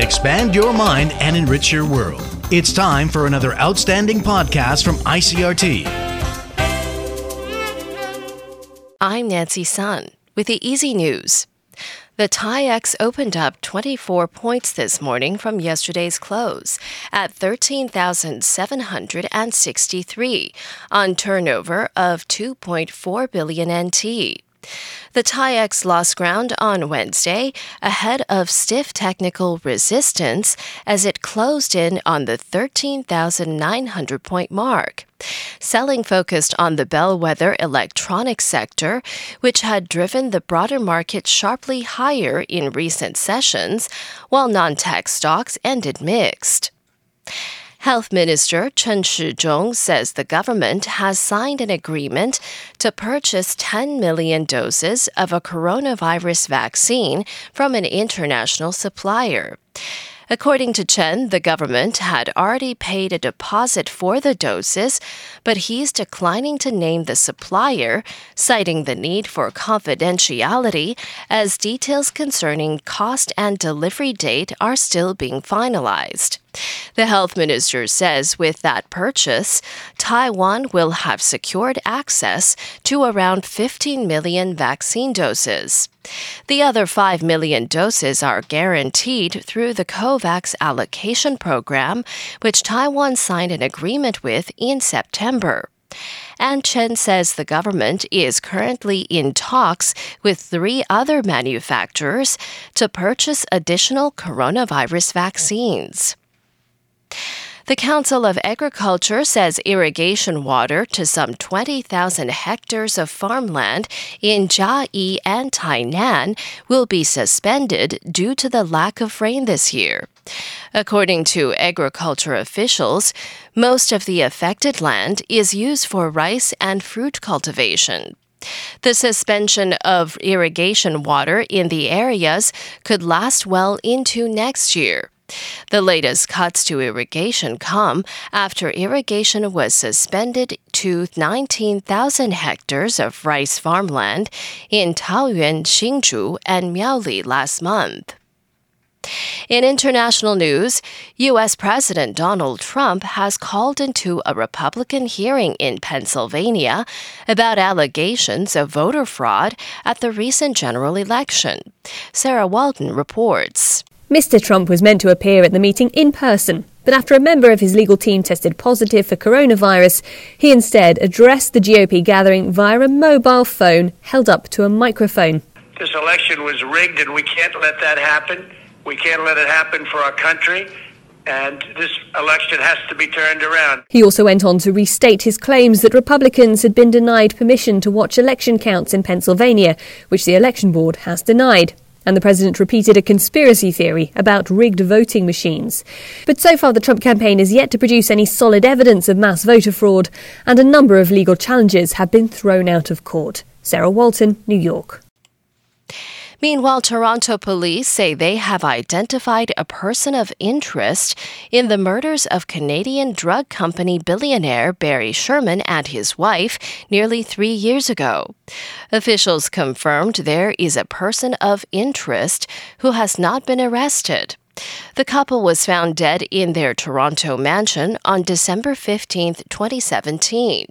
Expand your mind and enrich your world. It's time for another outstanding podcast from ICRT. I'm Nancy Sun with the EZ News. The TAIEX opened up 24 points this morning from yesterday's close at 13,763 on turnover of 2.4 billion NT. The TAIEX lost ground on Wednesday ahead of stiff technical resistance as it closed in on the 13,900 point mark. Selling focused on the bellwether electronics sector, which had driven the broader market sharply higher in recent sessions, while non tech stocks ended mixed. Health Minister Chen Shih-chung says the government has signed an agreement to purchase 10 million doses of a coronavirus vaccine from an international supplier. According to Chen, the government had already paid a deposit for the doses, but he's declining to name the supplier, citing the need for confidentiality as details concerning cost and delivery date are still being finalized. The health minister says with that purchase, Taiwan will have secured access to around 15 million vaccine doses. The other 5 million doses are guaranteed through the COVAX allocation program, which Taiwan signed an agreement with in September. And Chen says the government is currently in talks with three other manufacturers to purchase additional coronavirus vaccines. The Council of Agriculture says irrigation water to some 20,000 hectares of farmland in Chiayi and Tainan will be suspended due to the lack of rain this year. According to agriculture officials, most of the affected land is used for rice and fruit cultivation. The suspension of irrigation water in the areas could last well into next year. The latest cuts to irrigation come after irrigation was suspended to 19,000 hectares of rice farmland in Taoyuan, Hsinchu, and Miaoli last month. In international news, U.S. President Donald Trump has called into a Republican hearing in Pennsylvania about allegations of voter fraud at the recent general election. Sarah Walton reports. Mr. Trump was meant to appear at the meeting in person, but after a member of his legal team tested positive for coronavirus, he instead addressed the GOP gathering via a mobile phone held up to a microphone. This election was rigged, and we can't let that happen. We can't let it happen for our country. And this election has to be turned around. He also went on to restate his claims that Republicans had been denied permission to watch election counts in Pennsylvania, which the election board has denied and the president repeated a conspiracy theory about rigged voting machines. But so far, the Trump campaign is yet to produce any solid evidence of mass voter fraud, and a number of legal challenges have been thrown out of court. Sarah Walton, New York. Meanwhile, Toronto police say they have identified a person of interest in the murders of Canadian drug company billionaire Barry Sherman and his wife nearly three years ago. Officials confirmed there is a person of interest who has not been arrested. The couple was found dead in their Toronto mansion on December 15, 2017.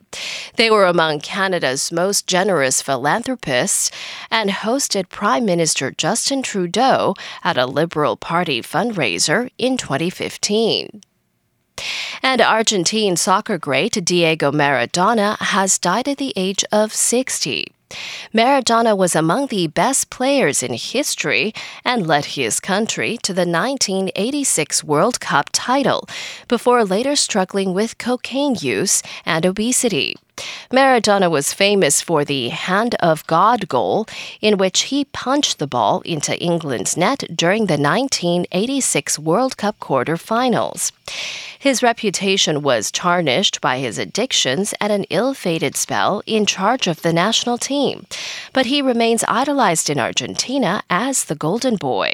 They were among Canada's most generous philanthropists and hosted Prime Minister Justin Trudeau at a Liberal Party fundraiser in 2015. And Argentine soccer great Diego Maradona has died at the age of 60. Maradona was among the best players in history and led his country to the 1986 World Cup title before later struggling with cocaine use and obesity. Maradona was famous for the Hand of God goal, in which he punched the ball into England's net during the 1986 World Cup quarter-finals. His reputation was tarnished by his addictions and an ill fated spell in charge of the national team, but he remains idolized in Argentina as the Golden Boy.